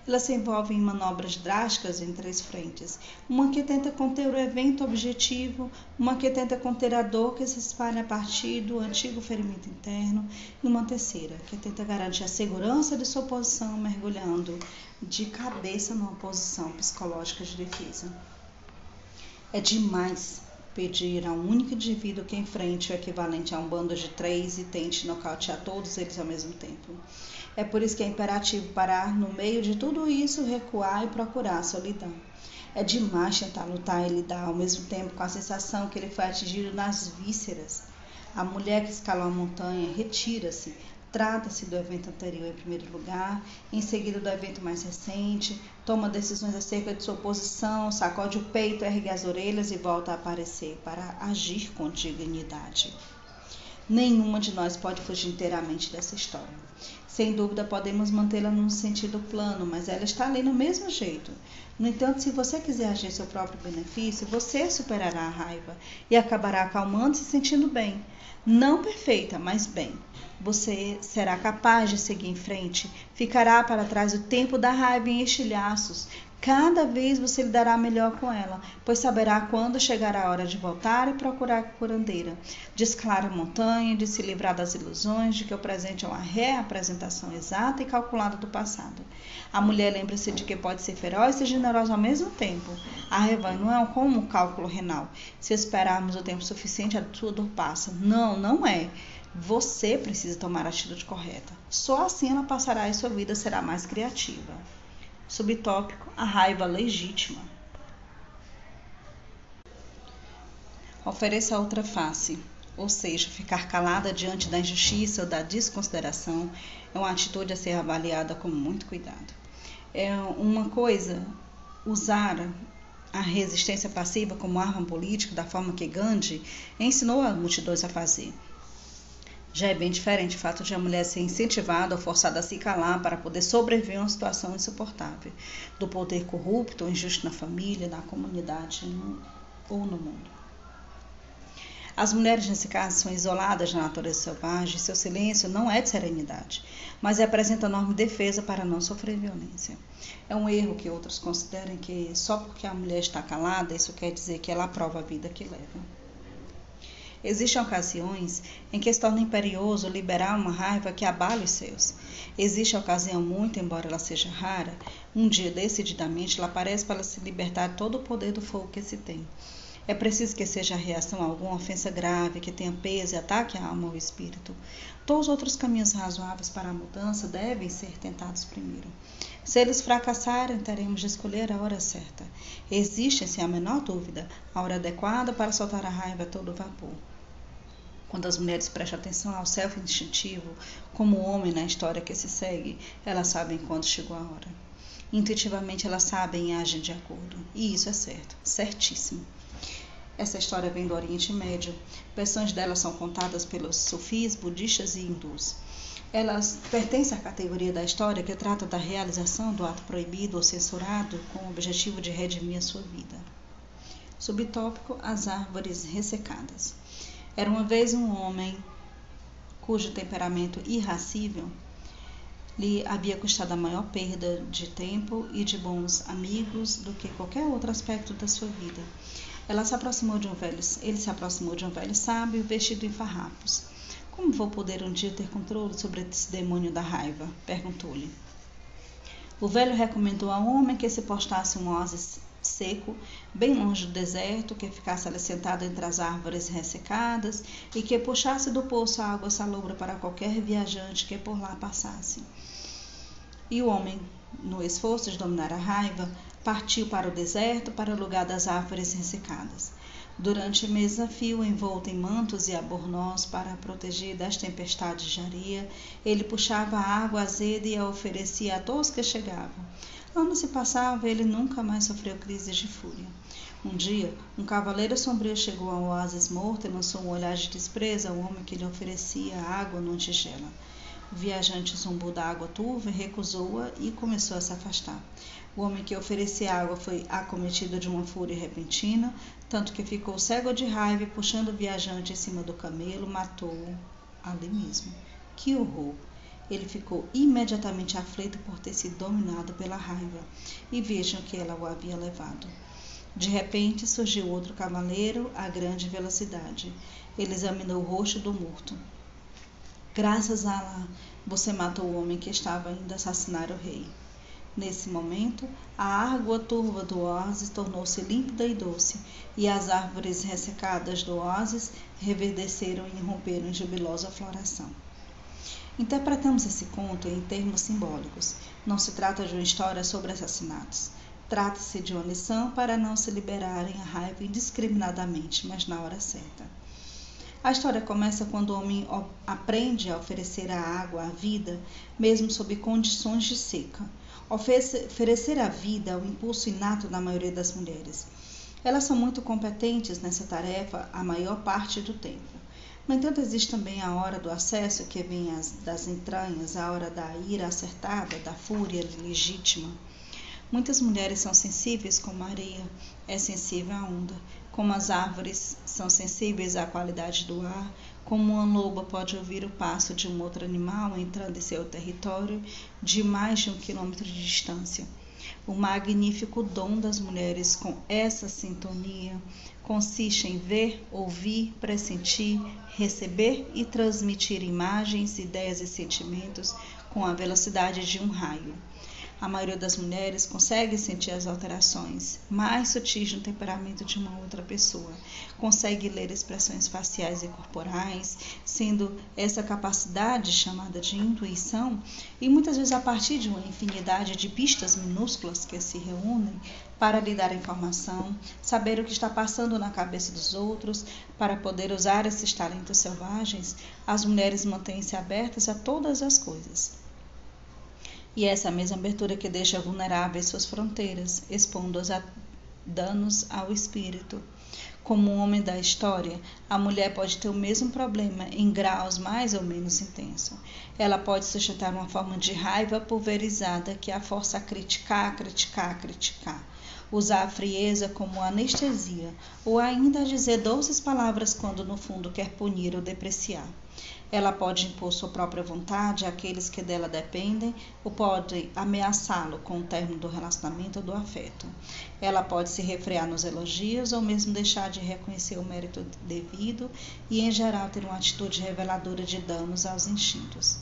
Ela se envolve em manobras drásticas em três frentes. Uma que tenta conter o evento objetivo, uma que tenta conter a dor que se espalha a partir do antigo ferimento interno, e uma terceira, que tenta garantir a segurança de sua posição, mergulhando de cabeça numa posição psicológica de defesa. É demais pedir a um único indivíduo que enfrente o equivalente a um bando de três e tente nocautear todos eles ao mesmo tempo. É por isso que é imperativo parar no meio de tudo isso, recuar e procurar a solidão. É demais tentar lutar e lidar ao mesmo tempo com a sensação que ele foi atingido nas vísceras. A mulher que escalou a montanha retira-se, Trata-se do evento anterior em primeiro lugar, em seguida do evento mais recente, toma decisões acerca de sua posição, sacode o peito, ergue as orelhas e volta a aparecer para agir com dignidade. Nenhuma de nós pode fugir inteiramente dessa história. Sem dúvida, podemos mantê-la num sentido plano, mas ela está ali no mesmo jeito. No entanto, se você quiser agir seu próprio benefício, você superará a raiva e acabará acalmando e se sentindo bem. Não perfeita, mas bem. Você será capaz de seguir em frente, ficará para trás o tempo da raiva em estilhaços, Cada vez você lidará melhor com ela, pois saberá quando chegar a hora de voltar e procurar a curandeira, de escalar a montanha, de se livrar das ilusões de que o presente é uma reapresentação exata e calculada do passado. A mulher lembra-se de que pode ser feroz e generosa ao mesmo tempo. A raiva não é como um cálculo renal. Se esperarmos o tempo suficiente, a sua dor passa. Não, não é. Você precisa tomar a atitude correta. Só assim ela passará e sua vida será mais criativa. Subtópico: a raiva legítima. Ofereça outra face, ou seja, ficar calada diante da injustiça ou da desconsideração é uma atitude a ser avaliada com muito cuidado. É uma coisa usar a resistência passiva como arma política da forma que Gandhi ensinou as multidões a fazer. Já é bem diferente o fato de a mulher ser incentivada ou forçada a se calar para poder sobreviver a uma situação insuportável, do poder corrupto ou injusto na família, na comunidade no, ou no mundo. As mulheres, nesse caso, são isoladas da natureza selvagem, seu silêncio não é de serenidade, mas representa enorme defesa para não sofrer violência. É um erro que outros considerem que só porque a mulher está calada, isso quer dizer que ela aprova a vida que leva. Existem ocasiões em que se torna imperioso liberar uma raiva que abale os seus. Existe a ocasião, muito embora ela seja rara, um dia decididamente ela aparece para se libertar de todo o poder do fogo que se tem. É preciso que seja a reação a alguma ofensa grave, que tenha peso e ataque a alma ou espírito. Todos os outros caminhos razoáveis para a mudança devem ser tentados primeiro. Se eles fracassarem, teremos de escolher a hora certa. Existe, sem a menor dúvida, a hora adequada para soltar a raiva a todo vapor. Quando as mulheres prestam atenção ao self instintivo, como o homem na história que se segue, elas sabem quando chegou a hora. Intuitivamente elas sabem e agem de acordo. E isso é certo, certíssimo. Essa história vem do Oriente Médio. Versões dela são contadas pelos sufis, budistas e hindus. Elas pertencem à categoria da história que trata da realização do ato proibido ou censurado com o objetivo de redimir a sua vida. Subtópico: As árvores ressecadas. Era uma vez um homem cujo temperamento irracível lhe havia custado a maior perda de tempo e de bons amigos do que qualquer outro aspecto da sua vida. Ela se aproximou de um velho, ele se aproximou de um velho sábio vestido em farrapos. Como vou poder um dia ter controle sobre esse demônio da raiva? perguntou-lhe. O velho recomendou ao homem que se postasse um oásis seco, bem longe do deserto, que ficasse ali sentado entre as árvores ressecadas e que puxasse do poço a água salobra para qualquer viajante que por lá passasse. E o homem, no esforço de dominar a raiva, partiu para o deserto, para o lugar das árvores ressecadas. Durante meses a fio, envolto em mantos e abornós para proteger das tempestades de areia, ele puxava a água azeda e a oferecia a todos que chegavam. Anos se passavam e ele nunca mais sofreu crises de fúria. Um dia, um cavaleiro sombrio chegou ao oásis morto e lançou um olhar de desprezo ao homem que lhe oferecia água numa tigela. O viajante zumbou da água turva, recusou-a e começou a se afastar. O homem que oferecia água foi acometido de uma fúria repentina, tanto que ficou cego de raiva e, puxando o viajante em cima do camelo, matou-o ali mesmo. Que horror! Ele ficou imediatamente aflito por ter sido dominado pela raiva, e vejam que ela o havia levado. De repente surgiu outro cavaleiro a grande velocidade. Ele examinou o rosto do morto. Graças a Allah, você matou o homem que estava indo assassinar o rei. Nesse momento, a água turva do oásis tornou-se límpida e doce, e as árvores ressecadas do oásis reverdeceram e romperam em jubilosa floração. Interpretamos esse conto em termos simbólicos. Não se trata de uma história sobre assassinatos. Trata-se de uma lição para não se liberarem a raiva indiscriminadamente, mas na hora certa. A história começa quando o homem aprende a oferecer a água à vida, mesmo sob condições de seca. Oferecer a vida é o impulso inato da maioria das mulheres. Elas são muito competentes nessa tarefa a maior parte do tempo. No entanto, existe também a hora do acesso, que vem das entranhas, a hora da ira acertada, da fúria legítima. Muitas mulheres são sensíveis como a areia é sensível à onda, como as árvores são sensíveis à qualidade do ar, como uma loba pode ouvir o passo de um outro animal entrando em seu território de mais de um quilômetro de distância. O magnífico dom das mulheres com essa sintonia consiste em ver, ouvir, pressentir, receber e transmitir imagens, ideias e sentimentos com a velocidade de um raio. A maioria das mulheres consegue sentir as alterações. Mais sutis no temperamento de uma outra pessoa, consegue ler expressões faciais e corporais, sendo essa capacidade chamada de intuição, e muitas vezes a partir de uma infinidade de pistas minúsculas que se reúnem para lhe dar informação, saber o que está passando na cabeça dos outros, para poder usar esses talentos selvagens, as mulheres mantêm-se abertas a todas as coisas e essa é mesma abertura que deixa vulneráveis suas fronteiras, expondo-as a danos ao espírito. Como um homem da história, a mulher pode ter o mesmo problema em graus mais ou menos intensos. Ela pode sustentar uma forma de raiva pulverizada que a força a criticar, criticar, criticar. Usar a frieza como anestesia, ou ainda dizer doces palavras quando no fundo quer punir ou depreciar. Ela pode impor sua própria vontade àqueles que dela dependem ou pode ameaçá-lo com o término do relacionamento ou do afeto. Ela pode se refrear nos elogios ou mesmo deixar de reconhecer o mérito devido e, em geral, ter uma atitude reveladora de danos aos instintos.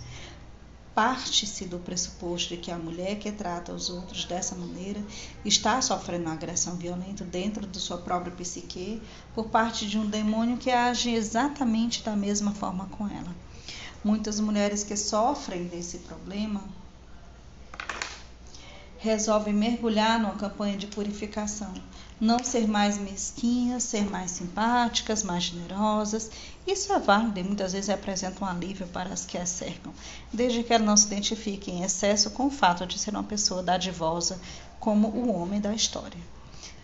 Parte-se do pressuposto de que a mulher que trata os outros dessa maneira está sofrendo uma agressão violenta dentro de sua própria psique por parte de um demônio que age exatamente da mesma forma com ela. Muitas mulheres que sofrem desse problema resolvem mergulhar numa campanha de purificação, não ser mais mesquinhas, ser mais simpáticas, mais generosas. Isso é válido e muitas vezes representa um alívio para as que a cercam, desde que ela não se identifique em excesso com o fato de ser uma pessoa dadivosa como o homem da história.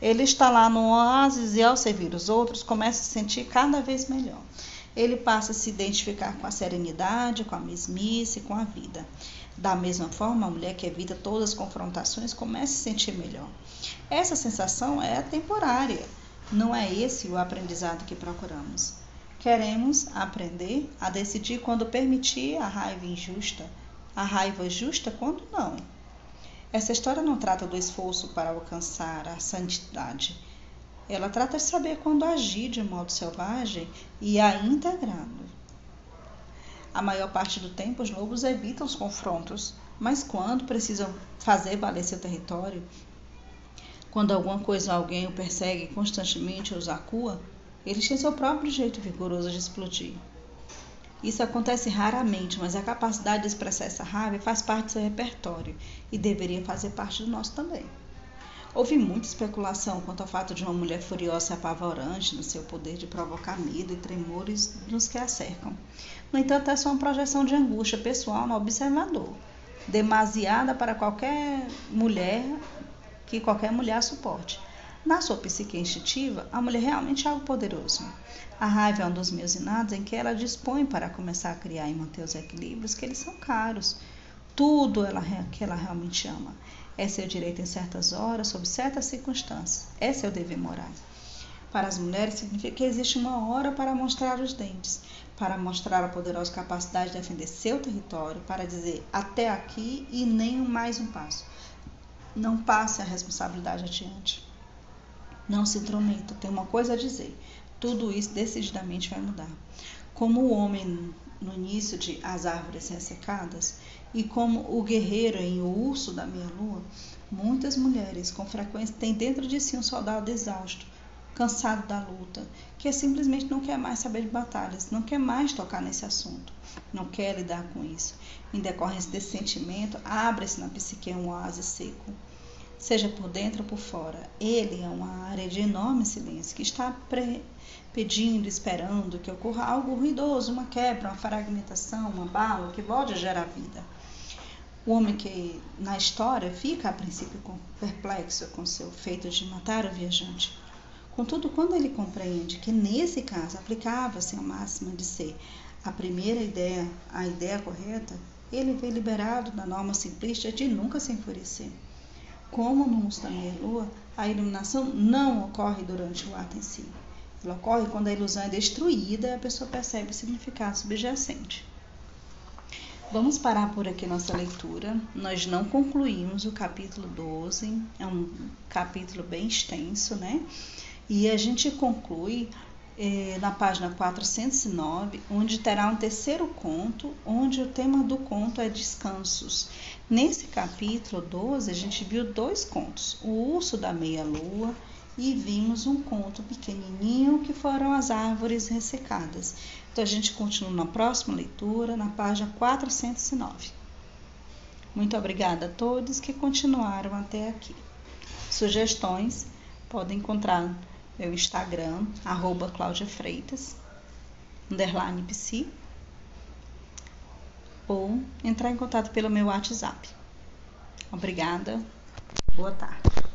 Ele está lá no oásis e, ao servir os outros, começa a se sentir cada vez melhor. Ele passa a se identificar com a serenidade, com a mesmice, com a vida. Da mesma forma, a mulher que evita todas as confrontações começa a se sentir melhor. Essa sensação é temporária, não é esse o aprendizado que procuramos. Queremos aprender a decidir quando permitir a raiva injusta, a raiva justa quando não. Essa história não trata do esforço para alcançar a santidade. Ela trata de saber quando agir de modo selvagem e a integrando. A maior parte do tempo, os lobos evitam os confrontos, mas quando precisam fazer valer seu território, quando alguma coisa ou alguém o persegue constantemente ou os acua, eles têm seu próprio jeito vigoroso de explodir. Isso acontece raramente, mas a capacidade de expressar essa raiva faz parte do seu repertório e deveria fazer parte do nosso também. Houve muita especulação quanto ao fato de uma mulher furiosa e apavorante no seu poder de provocar medo e tremores nos que a cercam. No entanto, essa é uma projeção de angústia pessoal no observador, demasiada para qualquer mulher que qualquer mulher suporte. Na sua psique instintiva, a mulher realmente é algo poderoso. A raiva é um dos meus inados em que ela dispõe para começar a criar e manter os equilíbrios que eles são caros. Tudo ela, que ela realmente ama. É seu direito em certas horas, sob certas circunstâncias. É seu dever moral. Para as mulheres, significa que existe uma hora para mostrar os dentes, para mostrar a poderosa capacidade de defender seu território, para dizer até aqui e nem mais um passo. Não passe a responsabilidade adiante. Não se intrometa, tem uma coisa a dizer. Tudo isso decididamente vai mudar. Como o homem no início de As Árvores Ressecadas e como o guerreiro em O Urso da Meia-Lua, muitas mulheres com frequência têm dentro de si um soldado exausto, cansado da luta, que simplesmente não quer mais saber de batalhas, não quer mais tocar nesse assunto, não quer lidar com isso. Em decorrência desse sentimento, abre-se na psique um oásis seco, seja por dentro ou por fora. Ele é uma área de enorme silêncio que está pedindo, esperando que ocorra algo ruidoso, uma quebra, uma fragmentação, uma bala que volte a gerar vida. O homem que na história fica a princípio perplexo com seu feito de matar o viajante Contudo, quando ele compreende que nesse caso aplicava-se a máxima de ser a primeira ideia, a ideia correta, ele vê liberado da norma simplista de nunca se enfurecer. Como no Mustang Lua, a iluminação não ocorre durante o ato em si. Ela ocorre quando a ilusão é destruída e a pessoa percebe o significado subjacente. Vamos parar por aqui nossa leitura. Nós não concluímos o capítulo 12, é um capítulo bem extenso, né? E a gente conclui eh, na página 409, onde terá um terceiro conto, onde o tema do conto é descansos. Nesse capítulo 12, a gente viu dois contos: O Urso da Meia-Lua e vimos um conto pequenininho que foram as árvores ressecadas. Então a gente continua na próxima leitura, na página 409. Muito obrigada a todos que continuaram até aqui. Sugestões podem encontrar meu Instagram, arroba Cláudia Freitas, underline psi, ou entrar em contato pelo meu WhatsApp. Obrigada, boa tarde.